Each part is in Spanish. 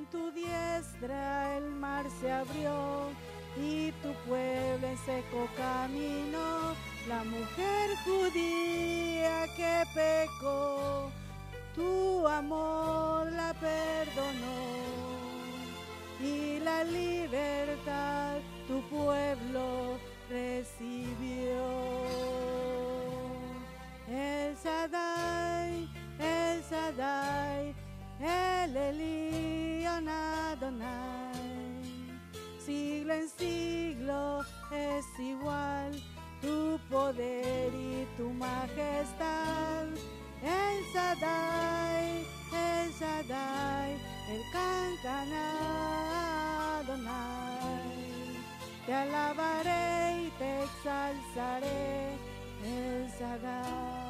con tu diestra el mar se abrió y tu pueblo en seco camino, la mujer judía que pecó, tu amor la perdonó y la libertad tu pueblo recibió. El Shaddai, el Shaddai, el Elion Adonai. Siglo en siglo es igual tu poder y tu majestad. El Shaddai, el Shaddai, el Cancana Adonai. Te alabaré y te exalzaré, el Shaddai.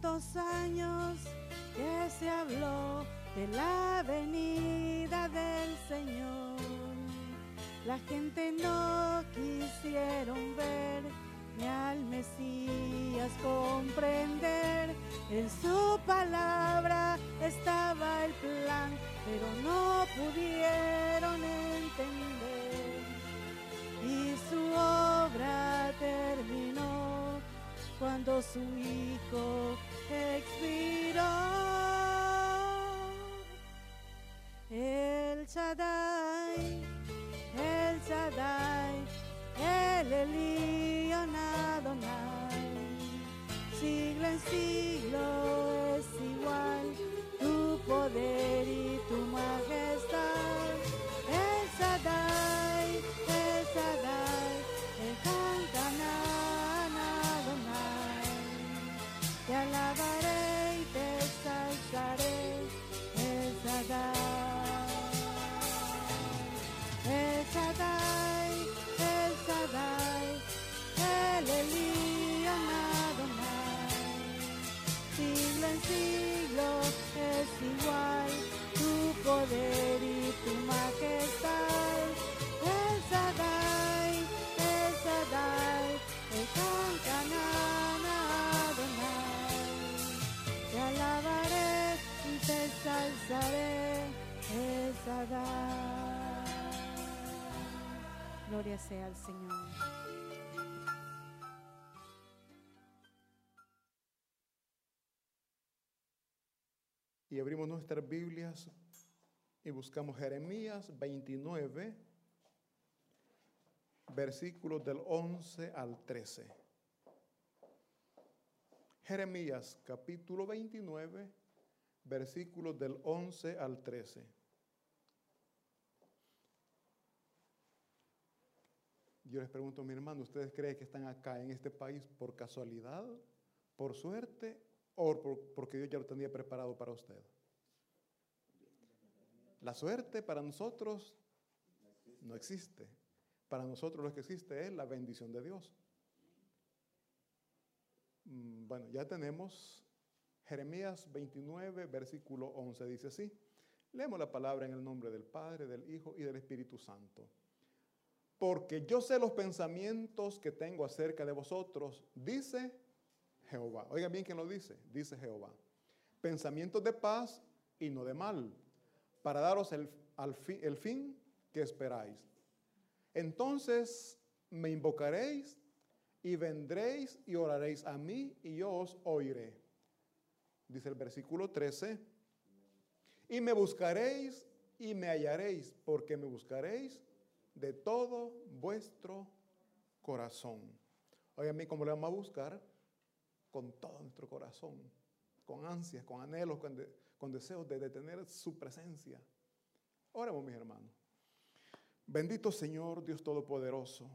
Tantos años que se habló de la venida del Señor. La gente no quisieron ver ni al Mesías comprender. En su palabra estaba el plan, pero no pudieron entender. Y su obra terminó cuando su hijo expiró. El Shaddai, el Shaddai, el Elion Adonai. Siglo en siglo Gloria sea al Señor. Y abrimos nuestras Biblias y buscamos Jeremías 29, versículos del 11 al 13. Jeremías capítulo 29, versículos del 11 al 13. Yo les pregunto mi hermano, ¿ustedes creen que están acá en este país por casualidad, por suerte o por- porque Dios ya lo tenía preparado para usted? La suerte para nosotros no existe. Para nosotros lo que existe es la bendición de Dios. Mm, Bueno, ya tenemos Jeremías 29, versículo 11. Dice así. Leemos la palabra en el nombre del Padre, del Hijo y del Espíritu Santo. Porque yo sé los pensamientos que tengo acerca de vosotros, dice Jehová. Oigan bien quién lo dice, dice Jehová. Pensamientos de paz y no de mal, para daros el, al fin que esperáis. Entonces me invocaréis y vendréis y oraréis a mí y yo os oiré. Dice el versículo 13. Y me buscaréis y me hallaréis, porque me buscaréis de todo vuestro corazón. Oigan bien, ¿cómo le vamos a buscar? Con todo nuestro corazón, con ansias, con anhelos, con, de- con deseos de detener su presencia. Oremos, mis hermanos. Bendito Señor, Dios Todopoderoso,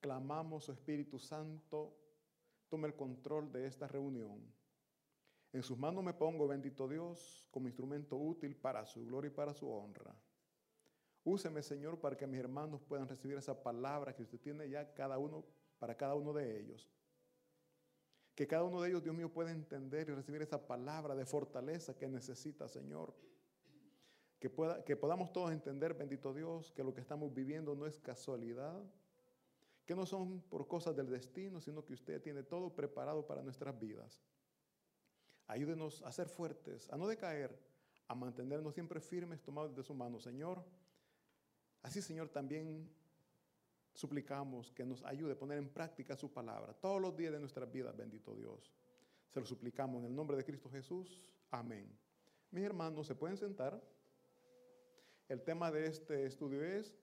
clamamos, su Espíritu Santo, tome el control de esta reunión. En sus manos me pongo, bendito Dios, como instrumento útil para su gloria y para su honra. Úseme, Señor, para que mis hermanos puedan recibir esa palabra que usted tiene ya cada uno, para cada uno de ellos. Que cada uno de ellos, Dios mío, pueda entender y recibir esa palabra de fortaleza que necesita, Señor. Que, pueda, que podamos todos entender, bendito Dios, que lo que estamos viviendo no es casualidad, que no son por cosas del destino, sino que usted tiene todo preparado para nuestras vidas. Ayúdenos a ser fuertes, a no decaer, a mantenernos siempre firmes, tomados de su mano, Señor. Así, Señor, también suplicamos que nos ayude a poner en práctica su palabra todos los días de nuestras vidas, bendito Dios. Se lo suplicamos en el nombre de Cristo Jesús. Amén. Mis hermanos, ¿se pueden sentar? El tema de este estudio es,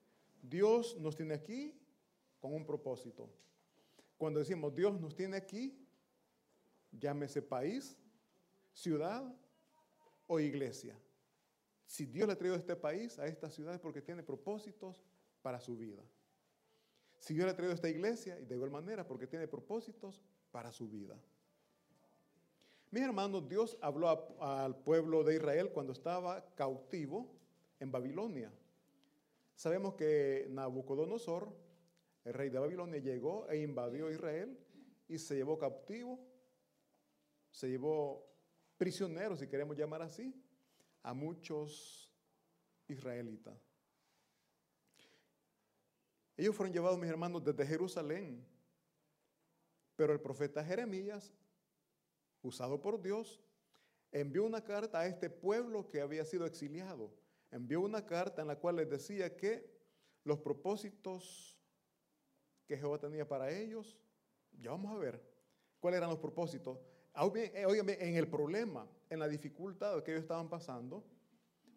Dios nos tiene aquí con un propósito. Cuando decimos Dios nos tiene aquí, llámese país, ciudad o iglesia. Si Dios le ha traído a este país, a esta ciudad, es porque tiene propósitos para su vida. Si Dios le ha traído a esta iglesia, y de igual manera, porque tiene propósitos para su vida. Mis hermanos, Dios habló al pueblo de Israel cuando estaba cautivo en Babilonia. Sabemos que Nabucodonosor, el rey de Babilonia, llegó e invadió Israel y se llevó cautivo, se llevó prisioneros, si queremos llamar así, a muchos israelitas. Ellos fueron llevados, mis hermanos, desde Jerusalén. Pero el profeta Jeremías, usado por Dios, envió una carta a este pueblo que había sido exiliado. Envió una carta en la cual les decía que los propósitos que Jehová tenía para ellos, ya vamos a ver cuáles eran los propósitos. Óigame, eh, en el problema, en la dificultad que ellos estaban pasando,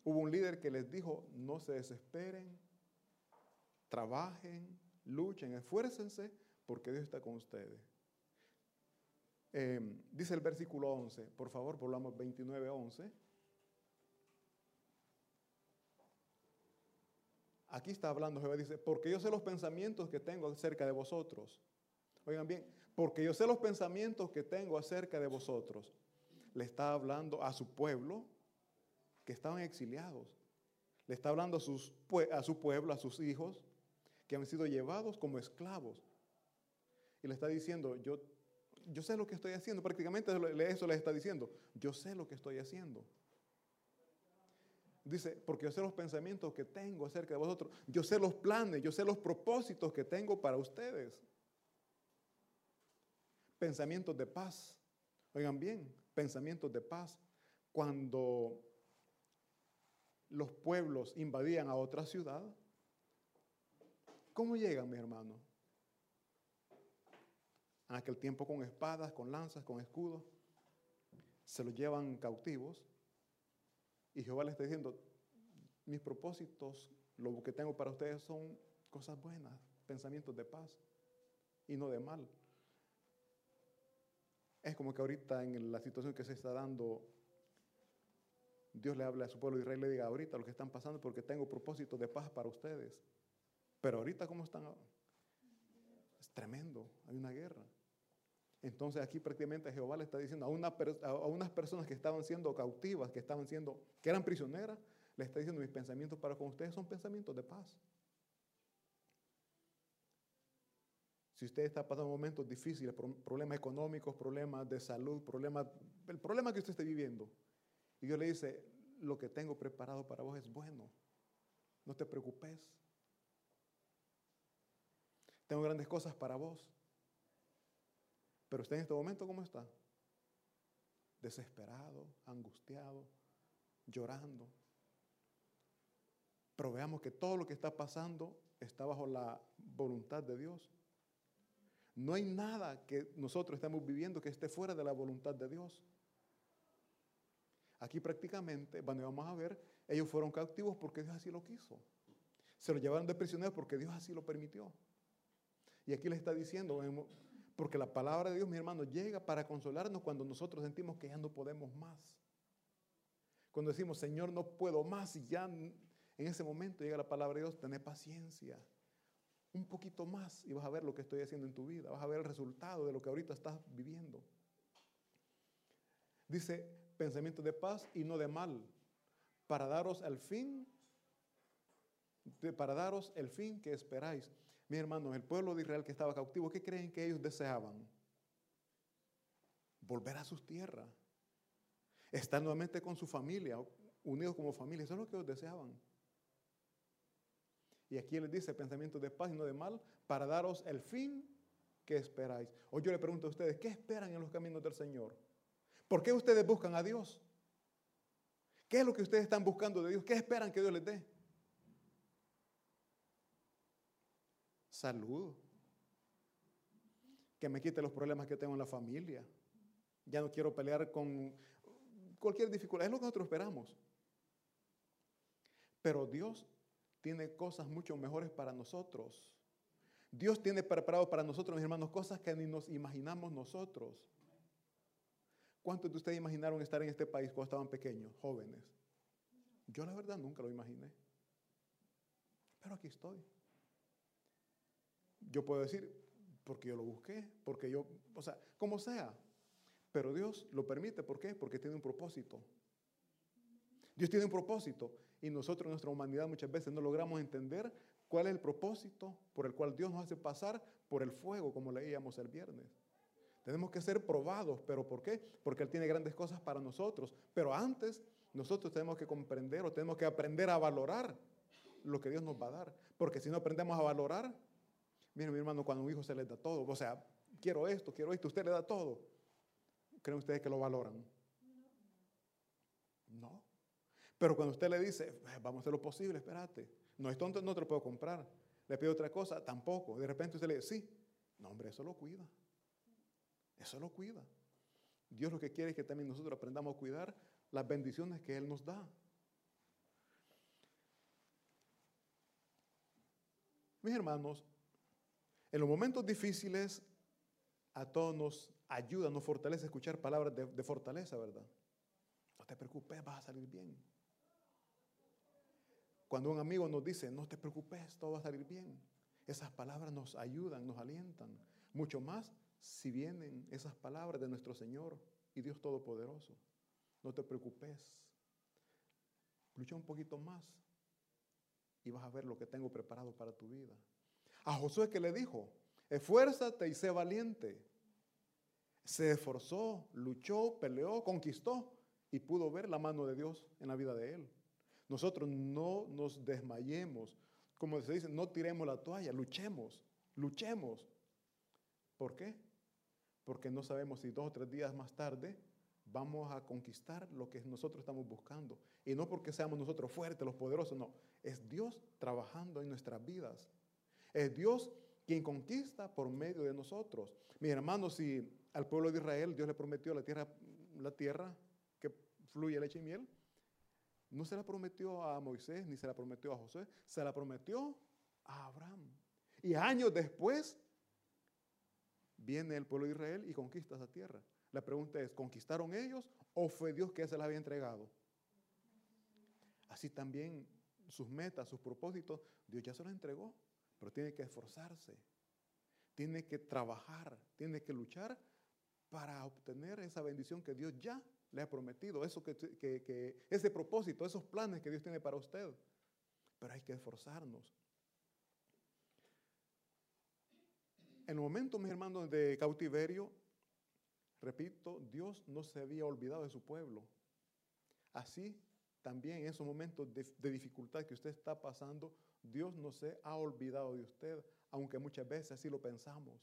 hubo un líder que les dijo, no se desesperen, trabajen, luchen, esfuércense, porque Dios está con ustedes. Em, dice el versículo 11, por favor, volvamos 29, 11. Aquí está hablando Jehová, dice, porque yo sé los pensamientos que tengo acerca de vosotros. Oigan bien, porque yo sé los pensamientos que tengo acerca de vosotros. Le está hablando a su pueblo que estaban exiliados. Le está hablando a, su pueblo, a sus hijos, que han sido llevados como esclavos. Y le está diciendo, yo, yo sé lo que estoy haciendo. Prácticamente eso le está diciendo, yo sé lo que estoy haciendo. Dice, porque yo sé los pensamientos que tengo acerca de vosotros. Yo sé los planes, yo sé los propósitos que tengo para ustedes. Pensamientos de paz. Oigan bien, pensamientos de paz. Cuando los pueblos invadían a otra ciudad, ¿cómo llegan, mi hermano? En aquel tiempo con espadas, con lanzas, con escudos, se los llevan cautivos. Y Jehová le está diciendo, mis propósitos, lo que tengo para ustedes son cosas buenas, pensamientos de paz y no de mal. Es como que ahorita en la situación que se está dando, Dios le habla a su pueblo de Israel y le diga, ahorita lo que están pasando porque tengo propósitos de paz para ustedes. Pero ahorita ¿cómo están? Es tremendo, hay una guerra. Entonces aquí prácticamente Jehová le está diciendo a, una, a unas personas que estaban siendo cautivas, que estaban siendo, que eran prisioneras, le está diciendo mis pensamientos para con ustedes son pensamientos de paz. Si usted está pasando momentos difíciles, problemas económicos, problemas de salud, problemas, el problema que usted esté viviendo, y Dios le dice, lo que tengo preparado para vos es bueno, no te preocupes. Tengo grandes cosas para vos. Pero usted en este momento, ¿cómo está? Desesperado, angustiado, llorando. Pero veamos que todo lo que está pasando está bajo la voluntad de Dios. No hay nada que nosotros estamos viviendo que esté fuera de la voluntad de Dios. Aquí prácticamente, bueno, vamos a ver, ellos fueron cautivos porque Dios así lo quiso. Se lo llevaron de prisioneros porque Dios así lo permitió. Y aquí le está diciendo, porque la palabra de Dios, mi hermano, llega para consolarnos cuando nosotros sentimos que ya no podemos más. Cuando decimos, Señor, no puedo más, y ya en ese momento llega la palabra de Dios, tener paciencia un poquito más y vas a ver lo que estoy haciendo en tu vida, vas a ver el resultado de lo que ahorita estás viviendo. Dice, pensamiento de paz y no de mal, para daros el fin, para daros el fin que esperáis. Mi hermano, el pueblo de Israel que estaba cautivo, ¿qué creen que ellos deseaban? volver a sus tierras, estar nuevamente con su familia, unidos como familia. Eso es lo que ellos deseaban. Y aquí les dice pensamientos de paz y no de mal, para daros el fin que esperáis. Hoy yo le pregunto a ustedes, ¿qué esperan en los caminos del Señor? ¿Por qué ustedes buscan a Dios? ¿Qué es lo que ustedes están buscando de Dios? ¿Qué esperan que Dios les dé? Salud. Que me quite los problemas que tengo en la familia. Ya no quiero pelear con cualquier dificultad. Es lo que nosotros esperamos. Pero Dios tiene cosas mucho mejores para nosotros. Dios tiene preparado para nosotros, mis hermanos, cosas que ni nos imaginamos nosotros. ¿Cuántos de ustedes imaginaron estar en este país cuando estaban pequeños, jóvenes? Yo la verdad nunca lo imaginé. Pero aquí estoy. Yo puedo decir, porque yo lo busqué, porque yo, o sea, como sea. Pero Dios lo permite, ¿por qué? Porque tiene un propósito. Dios tiene un propósito y nosotros en nuestra humanidad muchas veces no logramos entender cuál es el propósito por el cual Dios nos hace pasar por el fuego, como leíamos el viernes. Tenemos que ser probados, pero ¿por qué? Porque Él tiene grandes cosas para nosotros. Pero antes nosotros tenemos que comprender o tenemos que aprender a valorar lo que Dios nos va a dar. Porque si no aprendemos a valorar, miren mi hermano, cuando a un hijo se le da todo, o sea, quiero esto, quiero esto, usted le da todo. ¿Creen ustedes que lo valoran? No. Pero cuando usted le dice, vamos a hacer lo posible, espérate, no, esto no te lo puedo comprar, le pido otra cosa, tampoco. De repente usted le dice, sí, no, hombre, eso lo cuida. Eso lo cuida. Dios lo que quiere es que también nosotros aprendamos a cuidar las bendiciones que Él nos da. Mis hermanos, en los momentos difíciles a todos nos ayuda, nos fortalece escuchar palabras de fortaleza, ¿verdad? No te preocupes, vas a salir bien. Cuando un amigo nos dice, no te preocupes, todo va a salir bien. Esas palabras nos ayudan, nos alientan. Mucho más si vienen esas palabras de nuestro Señor y Dios Todopoderoso. No te preocupes. Lucha un poquito más y vas a ver lo que tengo preparado para tu vida. A Josué que le dijo, esfuérzate y sé valiente. Se esforzó, luchó, peleó, conquistó y pudo ver la mano de Dios en la vida de él. Nosotros no nos desmayemos. Como se dice, no tiremos la toalla, luchemos, luchemos. ¿Por qué? Porque no sabemos si dos o tres días más tarde vamos a conquistar lo que nosotros estamos buscando. Y no porque seamos nosotros fuertes, los poderosos, no. Es Dios trabajando en nuestras vidas. Es Dios quien conquista por medio de nosotros. Mis hermanos, si al pueblo de Israel Dios le prometió la tierra, la tierra que fluye leche y miel, no se la prometió a Moisés ni se la prometió a José, se la prometió a Abraham. Y años después viene el pueblo de Israel y conquista esa tierra. La pregunta es, ¿conquistaron ellos o fue Dios que se la había entregado? Así también sus metas, sus propósitos, Dios ya se los entregó, pero tiene que esforzarse, tiene que trabajar, tiene que luchar para obtener esa bendición que Dios ya le ha prometido, eso que, ese propósito, esos planes que Dios tiene para usted. Pero hay que esforzarnos. En el momento, mis hermanos, de cautiverio, repito, Dios no se había olvidado de su pueblo. Así también en esos momentos de, dificultad que usted está pasando, Dios no se ha olvidado de usted, aunque muchas veces así lo pensamos.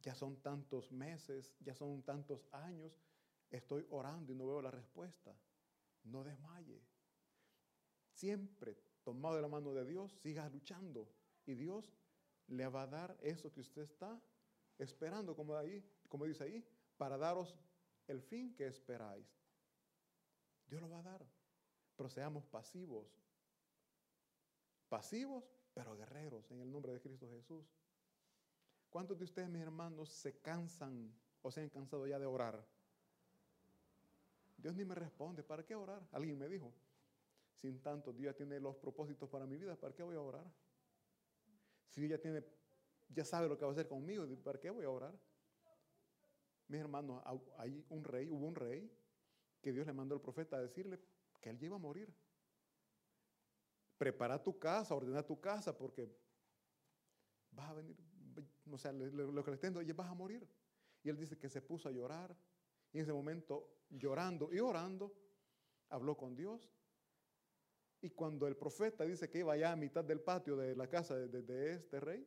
Ya son tantos meses, ya son tantos años Estoy orando y no veo la respuesta. No desmaye. Siempre tomado de la mano de Dios, siga luchando. Y Dios le va a dar eso que usted está esperando, como, ahí, como dice ahí, para daros el fin que esperáis. Dios lo va a dar. Pero seamos pasivos. Pasivos, pero guerreros en el nombre de Cristo Jesús. ¿Cuántos de ustedes, mis hermanos, se cansan o se han cansado ya de orar? Dios ni me responde, ¿para qué orar? Alguien me dijo, sin tanto, Dios ya tiene los propósitos para mi vida, ¿para qué voy a orar? Si Dios ya tiene, ya sabe lo que va a hacer conmigo, ¿para qué voy a orar? Mis hermanos, hay un rey, hubo un rey que Dios le mandó al profeta a decirle que él iba a morir. Prepara tu casa, ordena tu casa, porque vas a venir, o sea, lo que le estén vas a morir. Y él dice que se puso a llorar. Y en ese momento, llorando y orando, habló con Dios. Y cuando el profeta dice que iba allá a mitad del patio de la casa de, de este rey,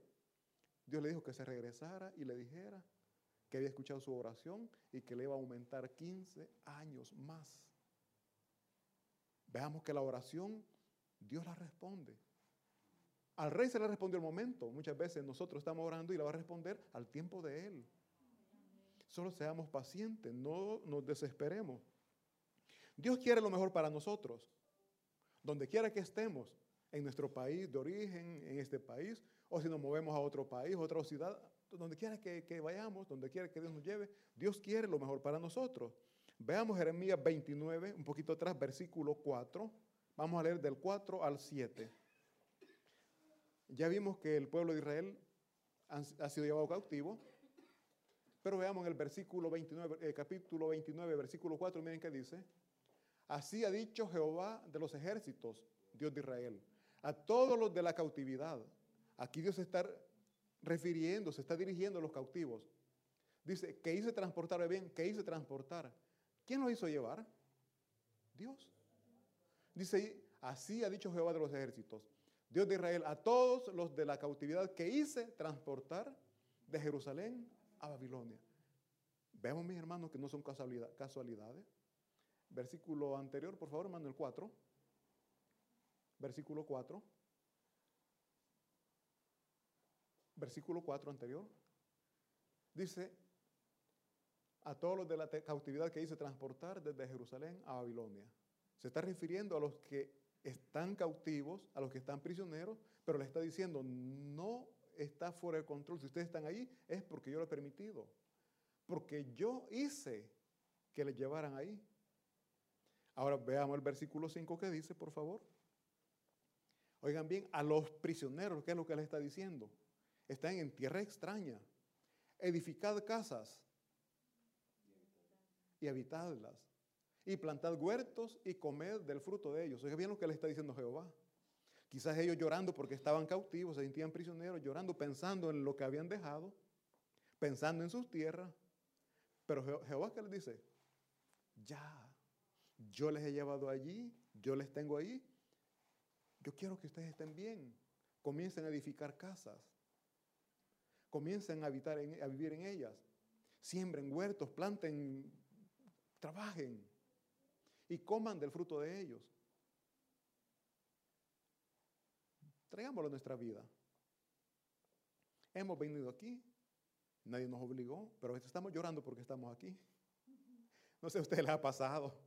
Dios le dijo que se regresara y le dijera que había escuchado su oración y que le iba a aumentar 15 años más. Veamos que la oración Dios la responde. Al rey se le respondió el momento. Muchas veces nosotros estamos orando y la va a responder al tiempo de él. Solo seamos pacientes, no nos desesperemos. Dios quiere lo mejor para nosotros. Donde quiera que estemos, en nuestro país de origen, en este país, o si nos movemos a otro país, otra ciudad, donde quiera que, que vayamos, donde quiera que Dios nos lleve, Dios quiere lo mejor para nosotros. Veamos Jeremías 29, un poquito atrás, versículo 4. Vamos a leer del 4 al 7. Ya vimos que el pueblo de Israel ha sido llevado cautivo, pero veamos en el versículo 29, eh, capítulo 29, versículo 4, miren qué dice. Así ha dicho Jehová de los ejércitos, Dios de Israel, a todos los de la cautividad. Aquí Dios está refiriendo, se está dirigiendo a los cautivos. Dice, que hice transportar bien, que hice transportar. ¿Quién lo hizo llevar? Dios. Dice, así ha dicho Jehová de los ejércitos, Dios de Israel, a todos los de la cautividad que hice transportar de Jerusalén a Babilonia. Vemos, mis hermanos, que no son casualidades. Versículo anterior, por favor, hermano, el 4. Versículo 4. Versículo 4 anterior. Dice, a todos los de la cautividad que hice transportar desde Jerusalén a Babilonia. Se está refiriendo a los que están cautivos, a los que están prisioneros, pero le está diciendo, no está fuera de control. Si ustedes están ahí, es porque yo lo he permitido. Porque yo hice que les llevaran ahí. Ahora veamos el versículo 5 que dice, por favor. Oigan bien, a los prisioneros, ¿qué es lo que les está diciendo? Están en tierra extraña. Edificad casas y habitadlas. Y plantad huertos y comed del fruto de ellos. Oigan bien lo que les está diciendo Jehová. Quizás ellos llorando porque estaban cautivos, se sentían prisioneros, llorando, pensando en lo que habían dejado, pensando en sus tierras. Pero Jehová que les dice, ya, yo les he llevado allí, yo les tengo ahí. Yo quiero que ustedes estén bien. Comiencen a edificar casas. Comiencen a, habitar a vivir en ellas. Siembren huertos, planten, trabajen y coman del fruto de ellos. Traigámoslo a nuestra vida. Hemos venido aquí, nadie nos obligó, pero estamos llorando porque estamos aquí. No sé a ustedes les ha pasado.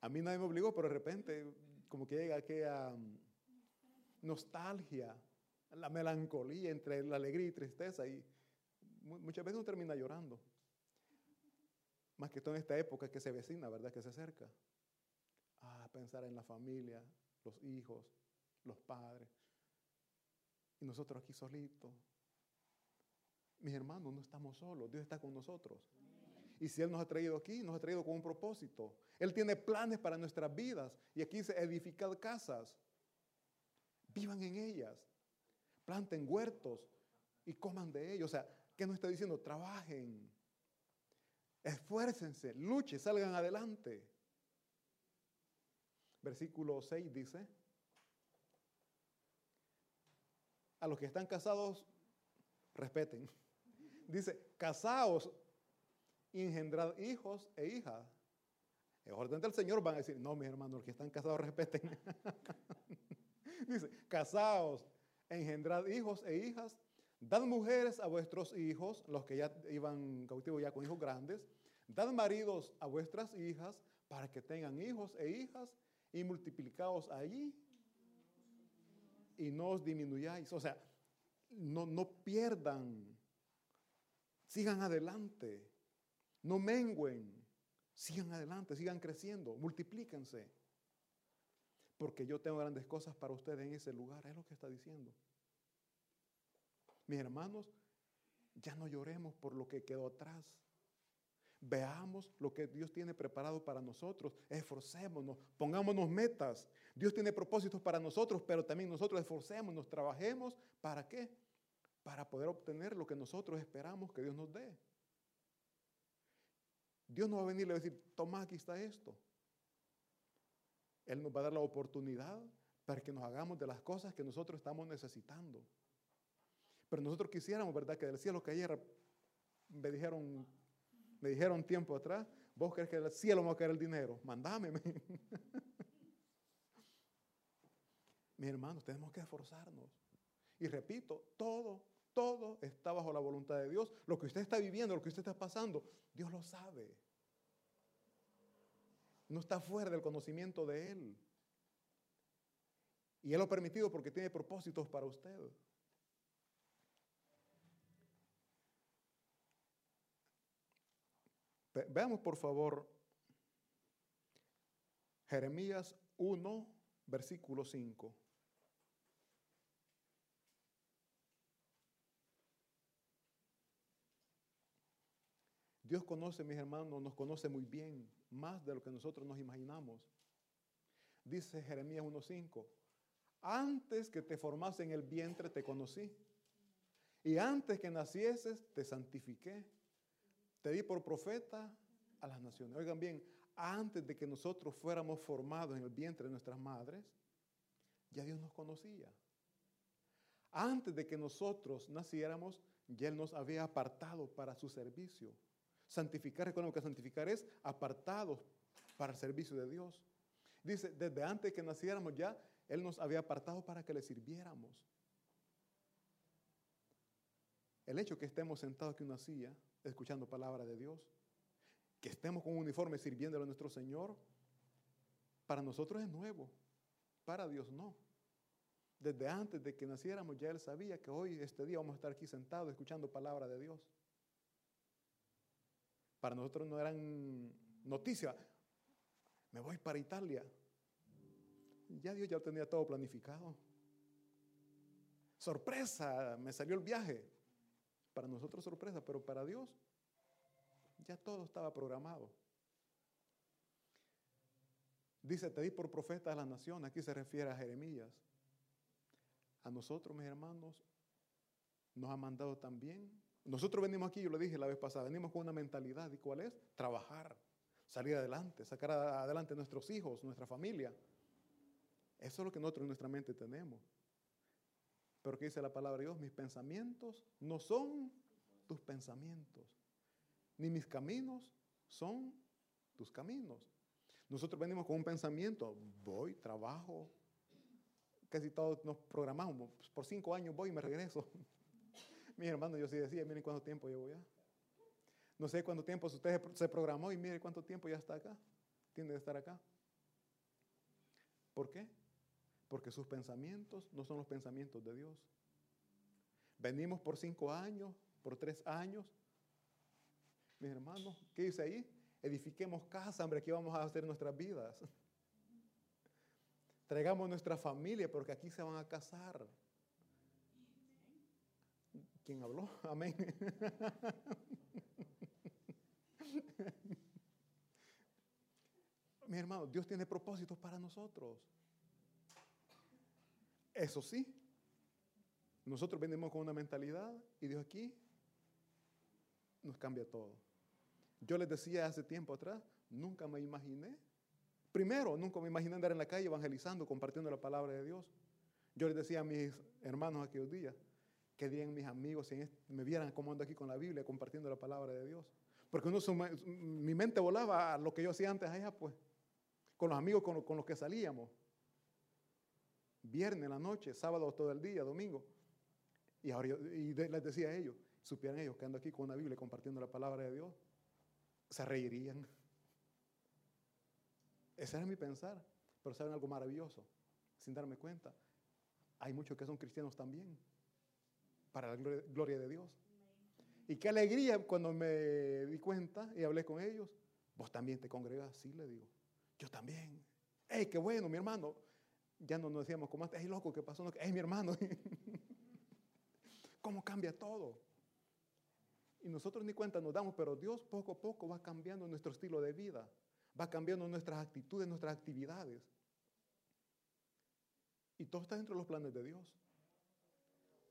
A mí nadie me obligó, pero de repente como que llega aquella mm, nostalgia, la melancolía entre la alegría y tristeza y muchas veces uno termina llorando. Más que todo en esta época que se vecina, ¿verdad? Que se acerca. Ah, pensar en la familia, los hijos, los padres. Y nosotros aquí solitos. Mis hermanos, no estamos solos, Dios está con nosotros. Y si Él nos ha traído aquí, nos ha traído con un propósito. Él tiene planes para nuestras vidas. Y aquí dice, edificad casas. Vivan en ellas. Planten huertos y coman de ellos. O sea, ¿qué nos está diciendo? Trabajen. Esfuércense, luchen, salgan adelante. Versículo 6 dice, a los que están casados, respeten. Dice, casaos, engendrad hijos e hijas. En orden del Señor van a decir, no, mis hermanos, los que están casados, respeten. Dice, casaos, engendrad hijos e hijas, dad mujeres a vuestros hijos, los que ya iban cautivos ya con hijos grandes, dad maridos a vuestras hijas para que tengan hijos e hijas y multiplicaos allí y no os disminuyáis. O sea, no, no pierdan, sigan adelante, no menguen, sigan adelante, sigan creciendo, multiplíquense. Porque yo tengo grandes cosas para ustedes en ese lugar, es lo que está diciendo. Mis hermanos, ya no lloremos por lo que quedó atrás. Veamos lo que Dios tiene preparado para nosotros. Esforcémonos, pongámonos metas. Dios tiene propósitos para nosotros, pero también nosotros esforcémonos, trabajemos. ¿Para qué? Para poder obtener lo que nosotros esperamos que Dios nos dé. Dios no va a venir y va a decir, toma, aquí está esto. Él nos va a dar la oportunidad para que nos hagamos de las cosas que nosotros estamos necesitando. Pero nosotros quisiéramos, ¿verdad? Que del cielo cayera, me dijeron, me dijeron tiempo atrás, vos crees que del cielo va a caer el dinero, mandame. Mis hermanos, tenemos que esforzarnos. Y repito, todo, todo está bajo la voluntad de Dios. Lo que usted está viviendo, lo que usted está pasando, Dios lo sabe. No está fuera del conocimiento de Él. Y Él lo ha permitido porque tiene propósitos para usted. Veamos por favor Jeremías 1, versículo 5. Dios conoce, mis hermanos, nos conoce muy bien, más de lo que nosotros nos imaginamos. Dice Jeremías 1.5, antes que te formase en el vientre te conocí, y antes que nacieses te santifiqué, te di por profeta a las naciones. Oigan bien, antes de que nosotros fuéramos formados en el vientre de nuestras madres, ya Dios nos conocía. Antes de que nosotros naciéramos, ya Él nos había apartado para su servicio. Santificar, recuerden que santificar es apartados para el servicio de Dios. Dice, desde antes que naciéramos ya, Él nos había apartado para que le sirviéramos. El hecho que estemos sentados aquí en una silla, escuchando palabra de Dios, que estemos con un uniforme sirviéndole a nuestro Señor, para nosotros es nuevo, para Dios no. Desde antes de que naciéramos ya Él sabía que hoy, este día, vamos a estar aquí sentados escuchando palabra de Dios. Para nosotros no eran noticias. Me voy para Italia. Ya Dios ya tenía todo planificado. Sorpresa, me salió el viaje. Para nosotros sorpresa, pero para Dios ya todo estaba programado. Dice, te di por profeta a la nación. Aquí se refiere a Jeremías. A nosotros, mis hermanos, nos ha mandado también nosotros venimos aquí, yo lo dije la vez pasada, venimos con una mentalidad. ¿Y cuál es? Trabajar, salir adelante, sacar adelante nuestros hijos, nuestra familia. Eso es lo que nosotros en nuestra mente tenemos. Pero ¿qué dice la palabra de Dios? Mis pensamientos no son tus pensamientos, ni mis caminos son tus caminos. Nosotros venimos con un pensamiento, voy, trabajo, casi todos nos programamos, por cinco años voy y me regreso. Mi hermano, yo sí decía, miren cuánto tiempo llevo ya. No sé cuánto tiempo usted se programó y mire cuánto tiempo ya está acá. Tiene que estar acá. ¿Por qué? Porque sus pensamientos no son los pensamientos de Dios. Venimos por cinco años, por tres años. Mis hermanos, ¿qué dice ahí? Edifiquemos casa, hombre, aquí vamos a hacer nuestras vidas. Traigamos nuestra familia porque aquí se van a casar. ¿Quién habló? Amén. Mi hermano, Dios tiene propósitos para nosotros. Eso sí, nosotros venimos con una mentalidad y Dios aquí nos cambia todo. Yo les decía hace tiempo atrás, nunca me imaginé, primero, nunca me imaginé andar en la calle evangelizando, compartiendo la palabra de Dios. Yo les decía a mis hermanos aquellos días, que digan mis amigos si me vieran cómo ando aquí con la Biblia compartiendo la palabra de Dios. Porque mi mente volaba a lo que yo hacía antes allá, pues, con los amigos con, los que salíamos. Viernes la noche, sábado todo el día, domingo. Y, ahora y les decía a ellos, supieran ellos que ando aquí con una Biblia compartiendo la palabra de Dios, se reirían. Ese era mi pensar. Pero saben algo maravilloso, sin darme cuenta. Hay muchos que son cristianos también para la gloria, de Dios. Y qué alegría cuando me di cuenta y hablé con ellos. Vos también te congregas, sí, le digo. Yo también. ¡Ey, qué bueno, mi hermano! Ya no nos decíamos como antes, ¡ey, loco, qué pasó! ¡Ey, mi hermano! ¿Cómo cambia todo? Y nosotros ni cuenta nos damos, pero Dios poco a poco va cambiando nuestro estilo de vida, va cambiando nuestras actitudes, nuestras actividades. Y todo está dentro de los planes de Dios.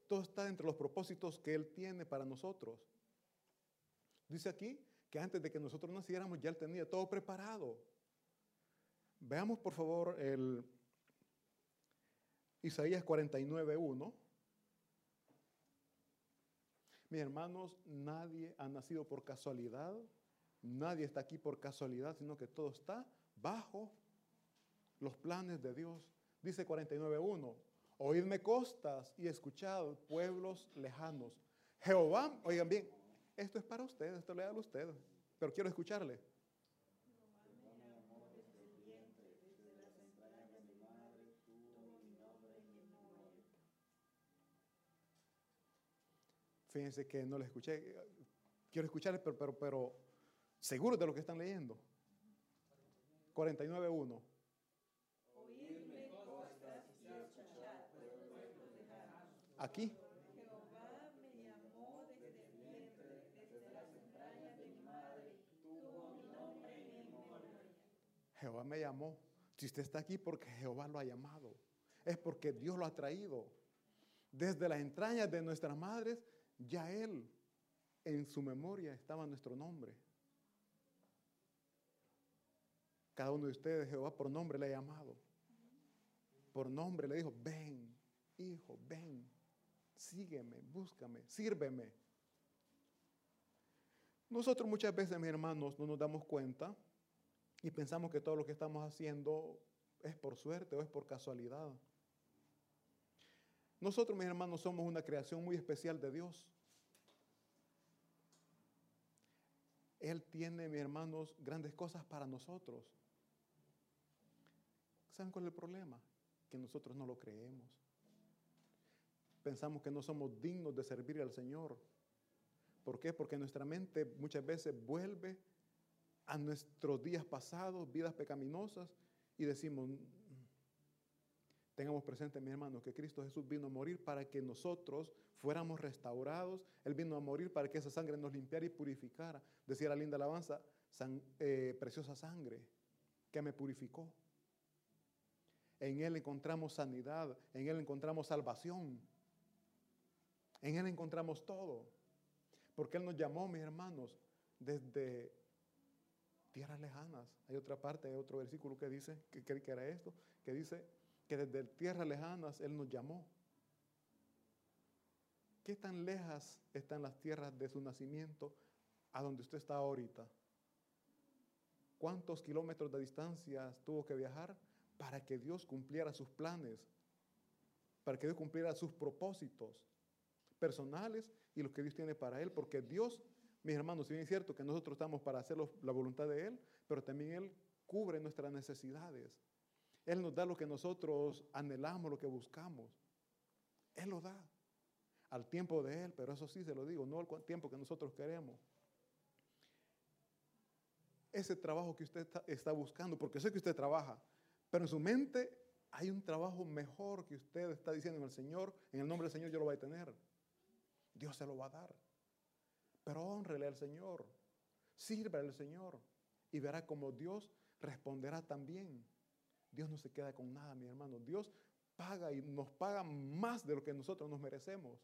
Todo está entre los propósitos que Él tiene para nosotros. Dice aquí que antes de que nosotros naciéramos ya Él tenía todo preparado. Veamos por favor el Isaías 49.1. Mis hermanos, nadie ha nacido por casualidad, nadie está aquí por casualidad, sino que todo está bajo los planes de Dios. Dice 49.1, oídme costas y escuchad pueblos lejanos. Jehová, oigan bien, esto es para ustedes, esto le a ustedes, pero quiero escucharle. Fíjense que no le escuché. Quiero escucharles, pero, pero, pero seguro de lo que están leyendo. 49.1. Aquí. Jehová me llamó. Si usted está aquí porque Jehová lo ha llamado, es porque Dios lo ha traído. Desde las entrañas de nuestras madres, ya Él, en su memoria estaba nuestro nombre. Cada uno de ustedes, Jehová por nombre le ha llamado. Por nombre le dijo, ven, hijo, ven, sígueme, búscame, sírveme. Nosotros muchas veces, mis hermanos, no nos damos cuenta y pensamos que todo lo que estamos haciendo es por suerte o es por casualidad. Nosotros, mis hermanos, somos una creación muy especial de Dios. Él tiene, mis hermanos, grandes cosas para nosotros. ¿Saben cuál es el problema? Que nosotros no lo creemos. Pensamos que no somos dignos de servir al Señor. ¿Por qué? Porque nuestra mente muchas veces vuelve a nuestros días pasados, vidas pecaminosas, y decimos, tengamos presente, mi hermano, que Cristo Jesús vino a morir para que nosotros fuéramos restaurados. Él vino a morir para que esa sangre nos limpiara y purificara. Decía la linda alabanza, eh, preciosa sangre que me purificó. En Él encontramos sanidad, en Él encontramos salvación, en Él encontramos todo. Porque Él nos llamó, mis hermanos, desde tierras lejanas. Hay otra parte, hay otro versículo que dice, que, que era esto, que dice que desde tierras lejanas Él nos llamó. ¿Qué tan lejas están las tierras de su nacimiento a donde usted está ahorita? ¿Cuántos kilómetros de distancia tuvo que viajar para que Dios cumpliera sus planes? Para que Dios cumpliera sus propósitos personales y los que Dios tiene para Él. Porque Dios mis hermanos, si bien es cierto que nosotros estamos para hacer la voluntad de Él, pero también Él cubre nuestras necesidades. Él nos da lo que nosotros anhelamos, lo que buscamos. Él lo da al tiempo de Él, pero eso sí se lo digo, no al tiempo que nosotros queremos. Ese trabajo que usted está, buscando, porque sé que usted trabaja, pero en su mente hay un trabajo mejor que usted está diciendo en el Señor, en el nombre del Señor yo lo voy a tener. Dios se lo va a dar. Pero honrele al Señor, sirva al Señor y verá como Dios responderá también. Dios no se queda con nada, mi hermano. Dios paga y nos paga más de lo que nosotros nos merecemos.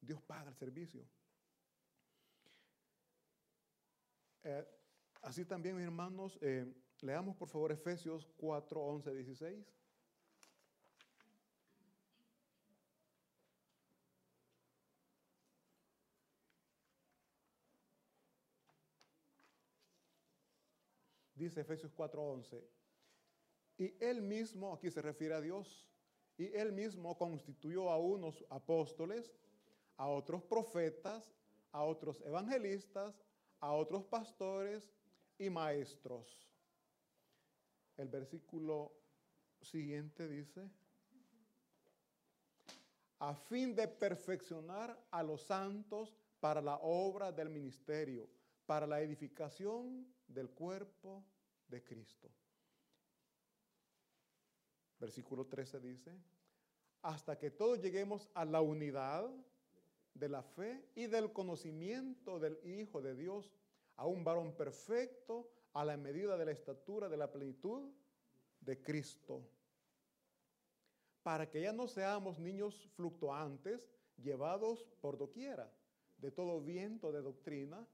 Dios paga el servicio. Eh, así también, mis hermanos, eh, leamos por favor Efesios 4, 11, 16. dice Efesios 4:11. Y él mismo, aquí se refiere a Dios, y él mismo constituyó a unos apóstoles, a otros profetas, a otros evangelistas, a otros pastores y maestros. El versículo siguiente dice, a fin de perfeccionar a los santos para la obra del ministerio, para la edificación del cuerpo de Cristo. Versículo 13 dice, hasta que todos lleguemos a la unidad de la fe y del conocimiento del Hijo de Dios, a un varón perfecto, a la medida de la estatura de la plenitud de Cristo. Para que ya no seamos niños fluctuantes, llevados por doquiera, de todo viento de doctrina,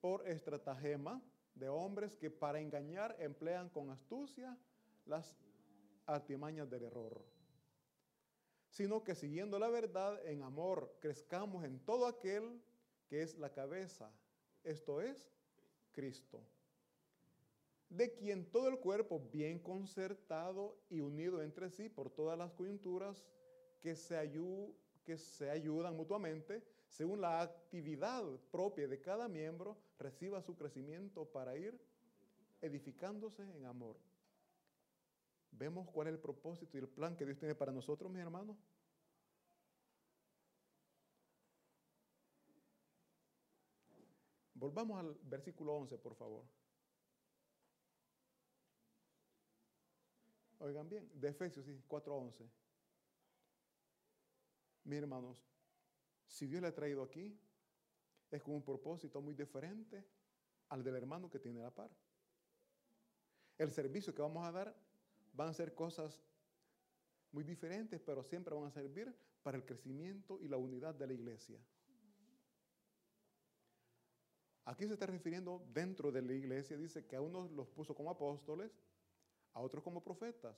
por estratagema de hombres que para engañar emplean con astucia las artimañas del error, sino que siguiendo la verdad en amor crezcamos en todo aquel que es la cabeza, esto es Cristo, de quien todo el cuerpo bien concertado y unido entre sí por todas las coyunturas que se, que se ayudan mutuamente, según la actividad propia de cada miembro, reciba su crecimiento para ir edificándose en amor. ¿Vemos cuál es el propósito y el plan que Dios tiene para nosotros, mis hermanos? Volvamos al versículo 11, por favor. Oigan bien, de Efesios 4:11. Mis hermanos, si Dios le ha traído aquí, es con un propósito muy diferente al del hermano que tiene la par. El servicio que vamos a dar van a ser cosas muy diferentes, pero siempre van a servir para el crecimiento y la unidad de la iglesia. Aquí se está refiriendo dentro de la iglesia, dice que a unos los puso como apóstoles, a otros como profetas,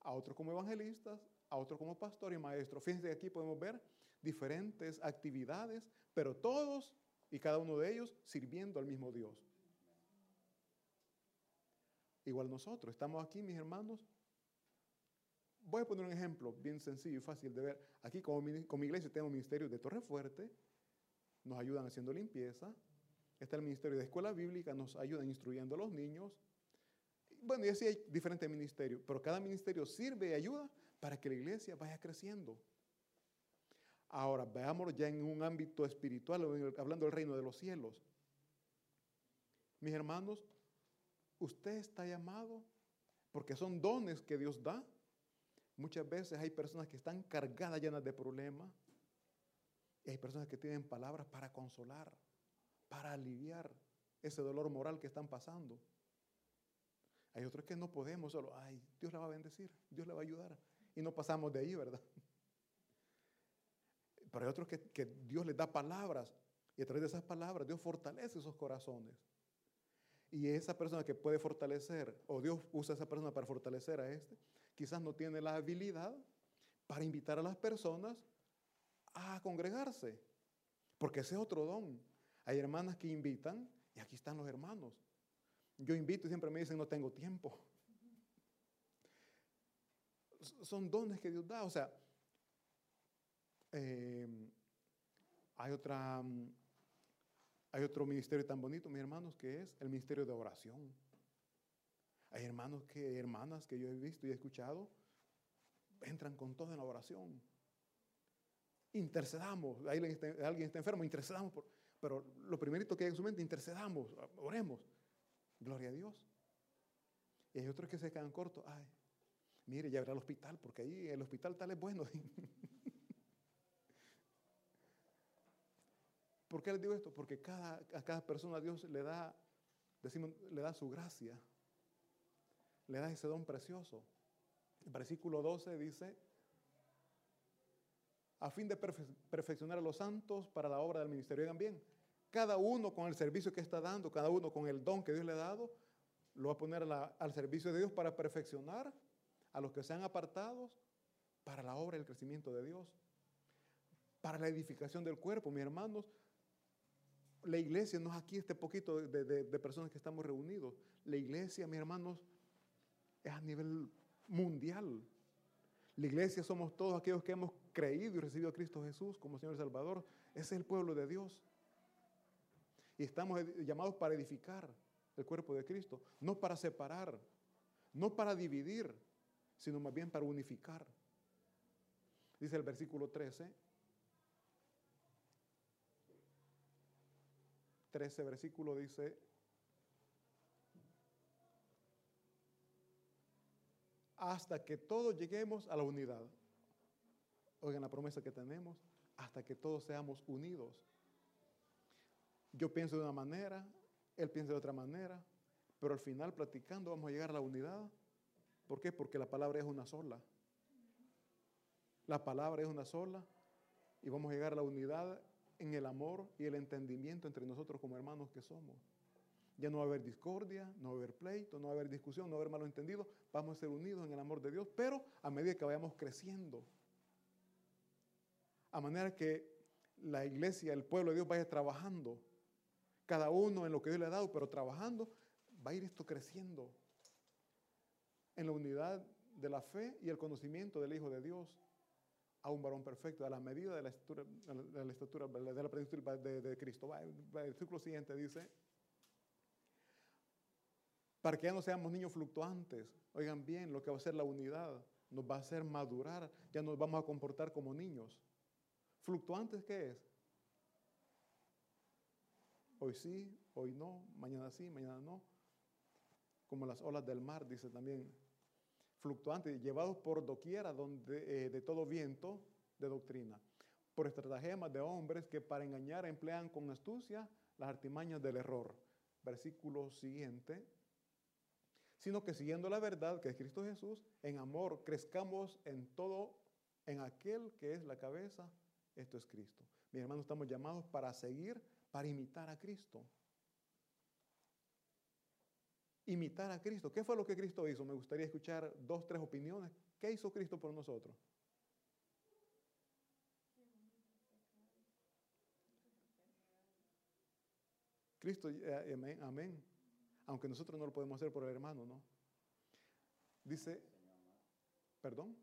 a otros como evangelistas, a otros como pastor y maestro. Fíjense que aquí podemos ver diferentes actividades, pero todos y cada uno de ellos sirviendo al mismo Dios. Igual nosotros, estamos aquí, mis hermanos. Voy a poner un ejemplo bien sencillo y fácil de ver. Aquí como, como iglesia tenemos ministerio de Torre Fuerte, nos ayudan haciendo limpieza, Está el Ministerio de Escuela Bíblica, nos ayuda instruyendo a los niños. Bueno, y así hay diferentes ministerios, pero cada ministerio sirve y ayuda para que la iglesia vaya creciendo. Ahora, veámoslo ya en un ámbito espiritual, hablando del reino de los cielos. Mis hermanos, usted está llamado porque son dones que Dios da. Muchas veces hay personas que están cargadas, llenas de problemas. Y hay personas que tienen palabras para consolar para aliviar ese dolor moral que están pasando. Hay otros que no podemos solo, ay, Dios la va a bendecir, Dios le va a ayudar. Y no pasamos de ahí, ¿verdad? Pero hay otros que, que Dios les da palabras y a través de esas palabras Dios fortalece esos corazones. Y esa persona que puede fortalecer, o Dios usa a esa persona para fortalecer a este, quizás no tiene la habilidad para invitar a las personas a congregarse. Porque ese es otro don. Hay hermanas que invitan y aquí están los hermanos. Yo invito y siempre me dicen no tengo tiempo. Son dones que Dios da. O sea, eh, hay otra, hay otro ministerio tan bonito, mis hermanos, que es el ministerio de oración. Hay hermanos que, hermanas que yo he visto y he escuchado, entran con todo en la oración. Intercedamos, alguien está, alguien está enfermo, intercedamos por pero lo primerito que hay en su mente, intercedamos, oremos. Gloria a Dios. Y hay otros que se quedan cortos. Ay, mire, ya verá al hospital, porque ahí el hospital tal es bueno. ¿Por qué les digo esto? Porque cada, a cada persona Dios le da, decimos, le da su gracia, le da ese don precioso. El versículo 12 dice, a fin de perfeccionar a los santos para la obra del ministerio. Oigan bien, cada uno con el servicio que está dando, cada uno con el don que Dios le ha dado, lo va a poner al servicio de Dios para perfeccionar a los que sean apartados para la obra y el crecimiento de Dios, para la edificación del cuerpo, mis hermanos. La iglesia no es aquí este poquito de, de personas que estamos reunidos. La iglesia, mis hermanos, es a nivel mundial. La iglesia somos todos aquellos que hemos creído y recibido a Cristo Jesús como Señor y Salvador. Ese es el pueblo de Dios. Y estamos llamados para edificar el cuerpo de Cristo, no para separar, no para dividir, sino más bien para unificar. Dice el versículo 13. 13 versículo dice, hasta que todos lleguemos a la unidad. Oigan la promesa que tenemos, hasta que todos seamos unidos yo pienso de una manera, él piensa de otra manera, pero al final platicando vamos a llegar a la unidad. ¿Por qué? Porque la palabra es una sola. La palabra es una sola y vamos a llegar a la unidad en el amor y el entendimiento entre nosotros como hermanos que somos. Ya no va a haber discordia, no va a haber pleito, no va a haber discusión, no va a haber malentendido. Vamos a ser unidos en el amor de Dios, pero a medida que vayamos creciendo. A manera que la iglesia, el pueblo de Dios vaya trabajando. Cada uno en lo que Dios le ha dado, pero trabajando, va a ir esto creciendo. En la unidad de la fe y el conocimiento del Hijo de Dios a un varón perfecto, a la medida de la estatura de, la estatura, de, Cristo. El versículo siguiente dice, para que ya no seamos niños fluctuantes. Oigan bien, lo que va a ser la unidad nos va a hacer madurar, ya nos vamos a comportar como niños. ¿Fluctuantes qué es? Hoy sí, hoy no, mañana sí, mañana no. Como las olas del mar, dice también. Fluctuantes, llevados por doquiera donde, eh, de todo viento de doctrina, por estratagemas de hombres que para engañar emplean con astucia las artimañas del error. Versículo siguiente, sino que siguiendo la verdad que es Cristo Jesús, en amor crezcamos en todo, en aquel que es la cabeza, esto es Cristo. Mi hermano, estamos llamados para seguir, para imitar a Cristo. Imitar a Cristo. ¿Qué fue lo que Cristo hizo? Me gustaría escuchar dos, tres opiniones. ¿Qué hizo Cristo por nosotros? Cristo, eh, amén aunque nosotros no lo podemos hacer por el hermano, ¿no? Dice, perdón,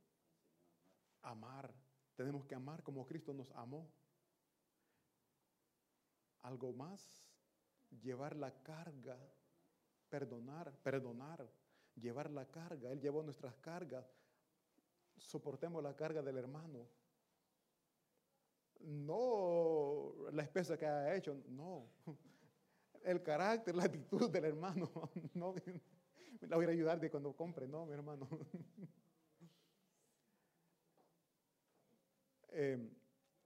amar. Tenemos que amar como Cristo nos amó. Algo más, llevar la carga, perdonar, perdonar, llevar la carga. Él llevó nuestras cargas. Soportemos la carga del hermano. No la espesa que ha hecho, no el carácter, la actitud del hermano. No, la voy a ayudar de cuando compre, no, mi hermano. Em,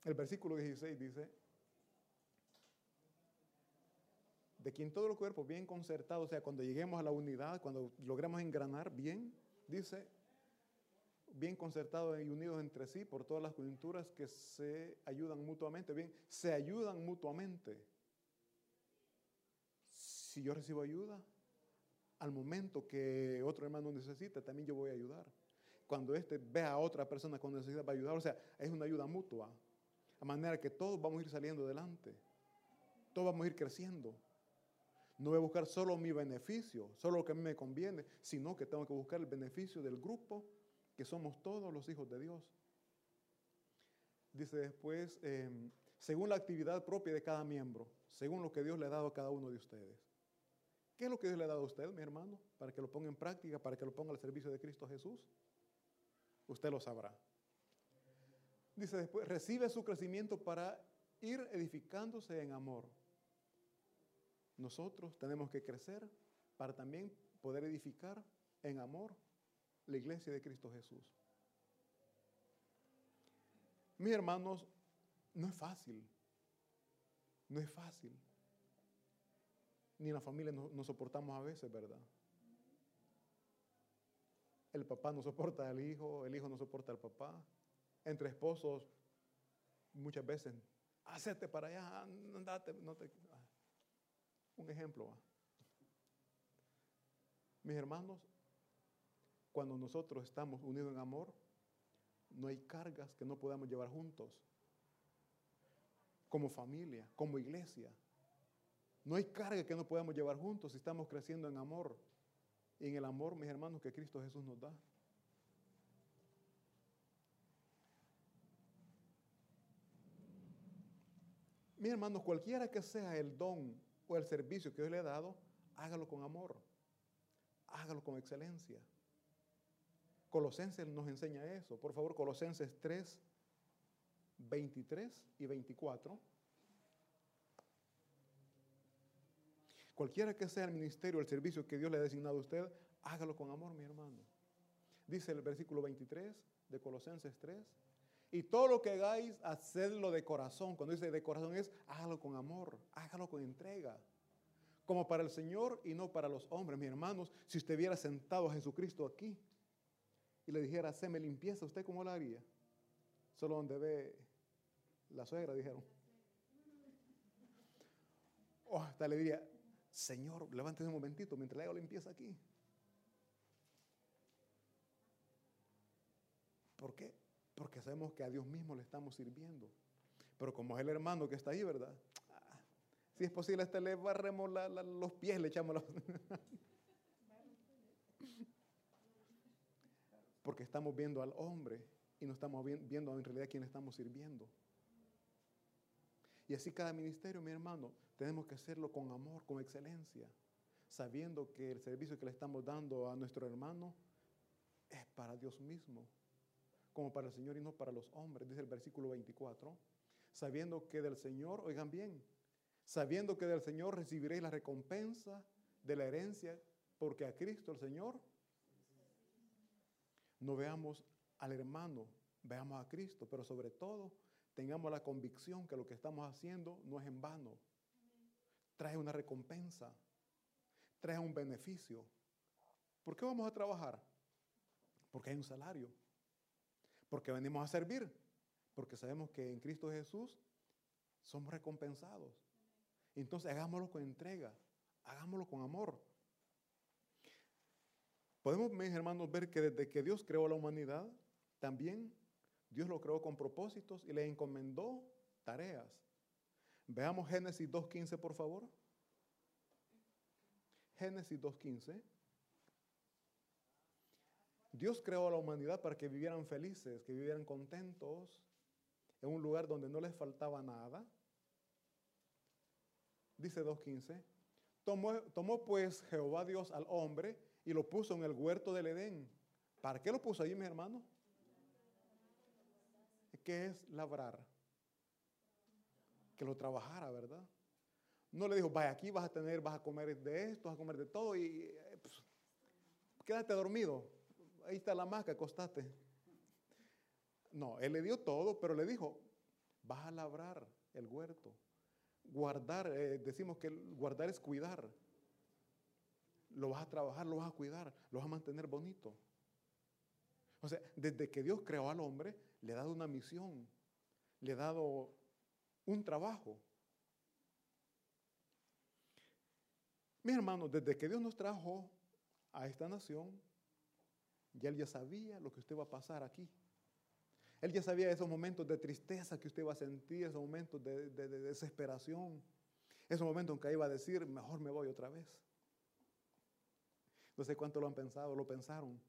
el versículo 16 dice, de quien todo el cuerpo bien concertado, o sea, cuando lleguemos a la unidad, cuando logremos engranar bien, dice, bien concertados y unidos entre sí por todas las coyunturas que se ayudan mutuamente, bien, se ayudan mutuamente si yo recibo ayuda, al momento que otro hermano necesita, también yo voy a ayudar. Cuando éste vea a otra persona con necesidad, va a ayudar. O sea, es una ayuda mutua. A manera que todos vamos a ir saliendo adelante. Todos vamos a ir creciendo. No voy a buscar solo mi beneficio, solo lo que a mí me conviene, sino que tengo que buscar el beneficio del grupo, que somos todos los hijos de Dios. Dice después, em, según la actividad propia de cada miembro, según lo que Dios le ha dado a cada uno de ustedes. ¿Qué es lo que Dios le ha dado a usted, mi hermano? Para que lo ponga en práctica, para que lo ponga al servicio de Cristo Jesús. Usted lo sabrá. Dice después, recibe su crecimiento para ir edificándose en amor. Nosotros tenemos que crecer para también poder edificar en amor la iglesia de Cristo Jesús. Mis hermanos, no es fácil. No es fácil ni en la familia nos, soportamos a veces, ¿verdad? El papá no soporta al hijo, el hijo no soporta al papá. Entre esposos, muchas veces, hacete para allá, andate, no te... Ah. Un ejemplo. Mis hermanos, cuando nosotros estamos unidos en amor, no hay cargas que no podamos llevar juntos. Como familia, como iglesia. No hay carga que no podamos llevar juntos si estamos creciendo en amor. Y en el amor, mis hermanos, que Cristo Jesús nos da. Mis hermanos, cualquiera que sea el don o el servicio que Dios le ha dado, hágalo con amor. Hágalo con excelencia. Colosenses nos enseña eso. Por favor, Colosenses 3, 23 y 24. Cualquiera que sea el ministerio el servicio que Dios le ha designado a usted, hágalo con amor, mi hermano. Dice el versículo 23 de Colosenses 3. Y todo lo que hagáis, hacedlo de corazón. Cuando dice de corazón es, hágalo con amor, hágalo con entrega. Como para el Señor y no para los hombres. Mis hermanos, si usted viera sentado a Jesucristo aquí y le dijera, me limpieza, ¿usted cómo lo haría? Solo donde ve la suegra, dijeron. O hasta le diría, Señor, levántese un momentito mientras le hago limpieza aquí. ¿Por qué? Porque sabemos que a Dios mismo le estamos sirviendo. Pero como es el hermano que está ahí, ¿verdad? Ah, si es posible, hasta le barremos los pies, le echamos los... Porque estamos viendo al hombre y no estamos viendo en realidad a quién estamos sirviendo. Y así cada ministerio, mi hermano, tenemos que hacerlo con amor, con excelencia, sabiendo que el servicio que le estamos dando a nuestro hermano es para Dios mismo, como para el Señor y no para los hombres, dice el versículo 24. Sabiendo que del Señor, oigan bien, sabiendo que del Señor recibiréis la recompensa de la herencia, porque a Cristo el Señor no veamos al hermano, veamos a Cristo, pero sobre todo tengamos la convicción que lo que estamos haciendo no es en vano. Trae una recompensa, trae un beneficio. ¿Por qué vamos a trabajar? Porque hay un salario. Porque venimos a servir. Porque sabemos que en Cristo Jesús somos recompensados. Entonces hagámoslo con entrega, hagámoslo con amor. Podemos, mis hermanos, ver que desde que Dios creó la humanidad, también Dios lo creó con propósitos y le encomendó tareas. Veamos Génesis 2.15, por favor. Génesis 2.15. Dios creó a la humanidad para que vivieran felices, que vivieran contentos, en un lugar donde no les faltaba nada. Dice 2.15. Tomó, tomó pues Jehová Dios al hombre y lo puso en el huerto del Edén. ¿Para qué lo puso allí, mi hermano? ¿Qué es labrar? Que lo trabajara, ¿verdad? No le dijo, vaya aquí, vas a tener, vas a comer de esto, vas a comer de todo y eh, pues, quédate dormido. Ahí está la maca, acostate. No, él le dio todo, pero le dijo, vas a labrar el huerto. Guardar, eh, decimos que guardar es cuidar. Lo vas a trabajar, lo vas a cuidar, lo vas a mantener bonito. O sea, desde que Dios creó al hombre, le ha dado una misión, le ha dado un trabajo. Mis hermanos, desde que Dios nos trajo a esta nación, ya Él ya sabía lo que usted va a pasar aquí. Él ya sabía esos momentos de tristeza que usted va a sentir, esos momentos de, de desesperación, esos momentos en que iba a decir, mejor me voy otra vez. No sé cuánto lo han pensado, lo pensaron.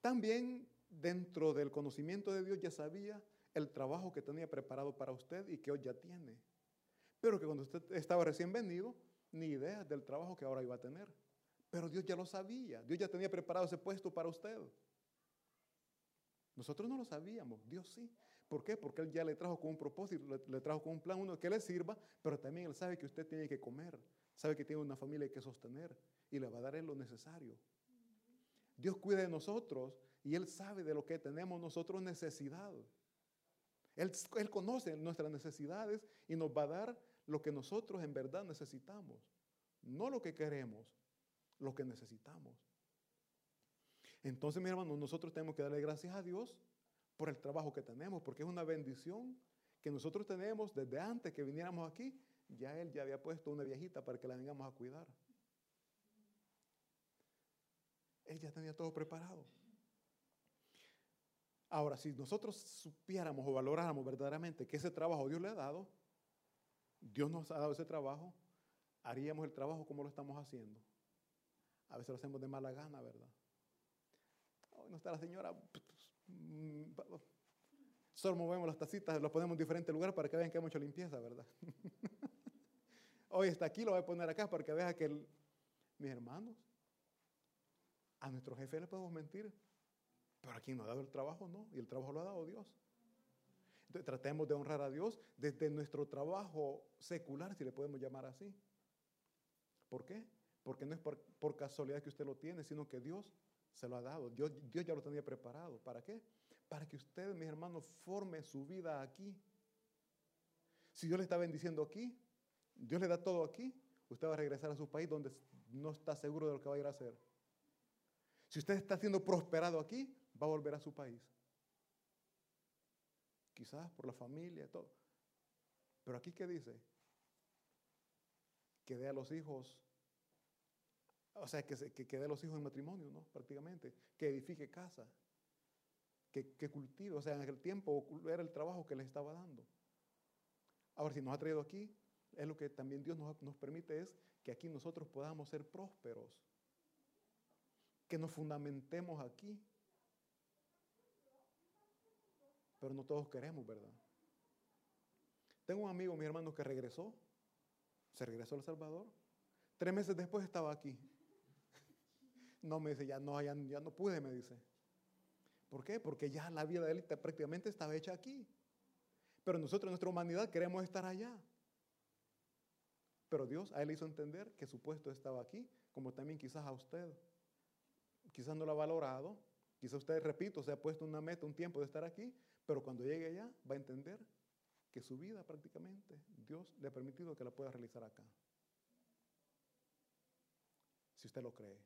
También dentro del conocimiento de Dios ya sabía el trabajo que tenía preparado para usted y que hoy ya tiene. Pero que cuando usted estaba recién venido, ni idea del trabajo que ahora iba a tener. Pero Dios ya lo sabía. Dios ya tenía preparado ese puesto para usted. Nosotros no lo sabíamos, Dios sí. ¿Por qué? Porque Él ya le trajo con un propósito, le, trajo con un plan, uno que le sirva, pero también Él sabe que usted tiene que comer, sabe que tiene una familia que sostener y le va a dar Él lo necesario. Dios cuida de nosotros y Él sabe de lo que tenemos nosotros necesidad. Él, conoce nuestras necesidades y nos va a dar lo que nosotros en verdad necesitamos. No lo que queremos, lo que necesitamos. Entonces, mi hermano, nosotros tenemos que darle gracias a Dios por el trabajo que tenemos, porque es una bendición que nosotros tenemos desde antes que viniéramos aquí. Ya Él ya había puesto una viejita para que la vengamos a cuidar. Él ya tenía todo preparado. Ahora, si nosotros supiéramos o valoráramos verdaderamente que ese trabajo Dios le ha dado, Dios nos ha dado ese trabajo, haríamos el trabajo como lo estamos haciendo. A veces lo hacemos de mala gana, ¿verdad? Hoy no está la señora, mm, solo movemos las tacitas, las ponemos en diferentes lugares para que vean que hemos hecho limpieza, ¿verdad? Hoy está aquí, lo voy a poner acá para que vean que mis hermanos, a nuestro jefe le podemos mentir, pero a quien nos ha dado el trabajo no, y el trabajo lo ha dado Dios. Entonces tratemos de honrar a Dios desde nuestro trabajo secular, si le podemos llamar así. ¿Por qué? Porque no es por, casualidad que usted lo tiene, sino que Dios se lo ha dado. Dios, Dios ya lo tenía preparado. ¿Para qué? Para que usted, mis hermanos, forme su vida aquí. Si Dios le está bendiciendo aquí, Dios le da todo aquí, usted va a regresar a su país donde no está seguro de lo que va a ir a hacer. Si usted está siendo prosperado aquí, va a volver a su país. Quizás por la familia y todo. Pero aquí, ¿qué dice? Que dé a los hijos, o sea, que, que dé a los hijos en matrimonio, ¿no? Prácticamente. Que edifique casa. Que, que cultive. O sea, en aquel tiempo era el trabajo que les estaba dando. Ahora, si nos ha traído aquí, es lo que también Dios nos, nos permite es que aquí nosotros podamos ser prósperos. Que nos fundamentemos aquí. Pero no todos queremos, ¿verdad? Tengo un amigo, mi hermano, que regresó. Se regresó a El Salvador. Tres meses después estaba aquí. No me dice, ya no, ya, ya no pude, me dice. ¿Por qué? Porque ya la vida de él prácticamente estaba hecha aquí. Pero nosotros, nuestra humanidad, queremos estar allá. Pero Dios a él hizo entender que su puesto estaba aquí, como también quizás a usted. Quizás no lo ha valorado. Quizás usted, repito, se ha puesto una meta, un tiempo de estar aquí, pero cuando llegue allá va a entender que su vida prácticamente Dios le ha permitido que la pueda realizar acá. Si usted lo cree.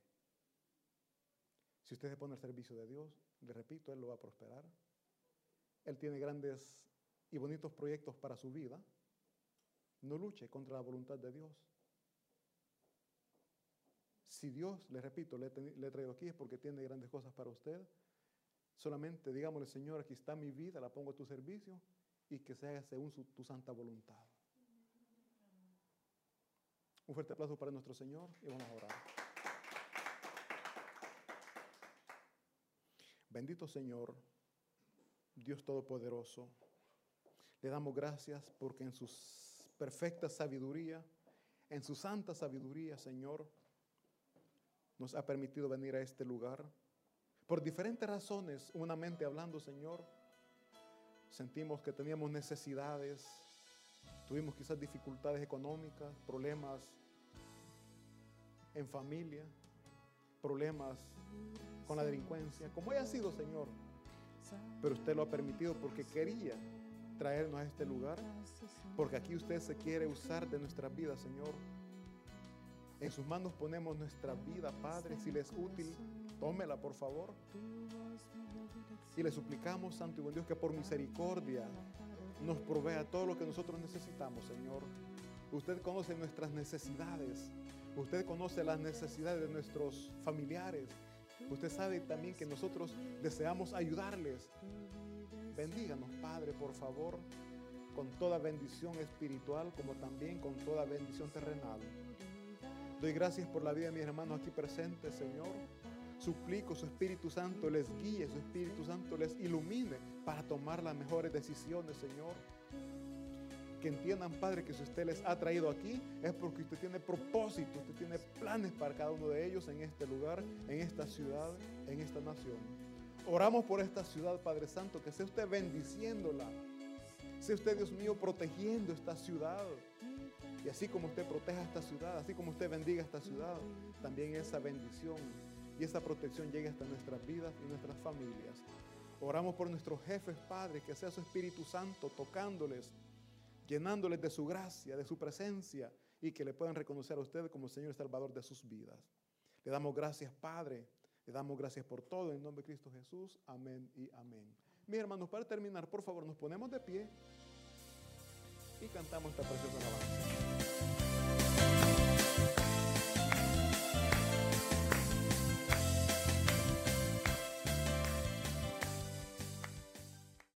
Si usted se pone al servicio de Dios, le repito, Él lo va a prosperar. Él tiene grandes y bonitos proyectos para su vida. No luche contra la voluntad de Dios. Si Dios, le repito, le, he traído aquí es porque tiene grandes cosas para usted. Solamente digámosle, Señor, aquí está mi vida, la pongo a tu servicio y que se haga según tu santa voluntad. Un fuerte aplauso para nuestro Señor y vamos a orar. Bendito Señor, Dios Todopoderoso, le damos gracias porque en su perfecta sabiduría, en su santa sabiduría, Señor, nos ha permitido venir a este lugar. Por diferentes razones, humanamente hablando, Señor, sentimos que teníamos necesidades, tuvimos quizás dificultades económicas, problemas en familia, problemas con la delincuencia, como haya sido, Señor. Pero usted lo ha permitido porque quería traernos a este lugar, porque aquí usted se quiere usar de nuestra vida, Señor. En sus manos ponemos nuestra vida, Padre, si le es útil, tómela, por favor. Y le suplicamos, Santo y buen Dios, que por misericordia nos provea todo lo que nosotros necesitamos, Señor. Usted conoce nuestras necesidades. Usted conoce las necesidades de nuestros familiares. Usted sabe también que nosotros deseamos ayudarles. Bendíganos, Padre, por favor, con toda bendición espiritual como también con toda bendición terrenal. Doy gracias por la vida de mis hermanos aquí presentes, Señor. Suplico su Espíritu Santo les guíe, su Espíritu Santo les ilumine para tomar las mejores decisiones, Señor. Que entiendan, Padre, que si usted les ha traído aquí es porque usted tiene propósito, usted tiene planes para cada uno de ellos en este lugar, en esta ciudad, en esta nación. Oramos por esta ciudad, Padre Santo, que sea usted bendiciéndola. Sea usted, Dios mío, protegiendo esta ciudad. Y así como usted proteja esta ciudad, así como usted bendiga esta ciudad, también esa bendición y esa protección llegue hasta nuestras vidas y nuestras familias. Oramos por nuestros jefes, Padre, que sea su Espíritu Santo tocándoles, llenándoles de su gracia, de su presencia y que le puedan reconocer a usted como Señor y Salvador de sus vidas. Le damos gracias, Padre. Le damos gracias por todo en nombre de Cristo Jesús. Amén y amén. Mis hermanos, para terminar, por favor, nos ponemos de pie y cantamos esta preciosa alabanza.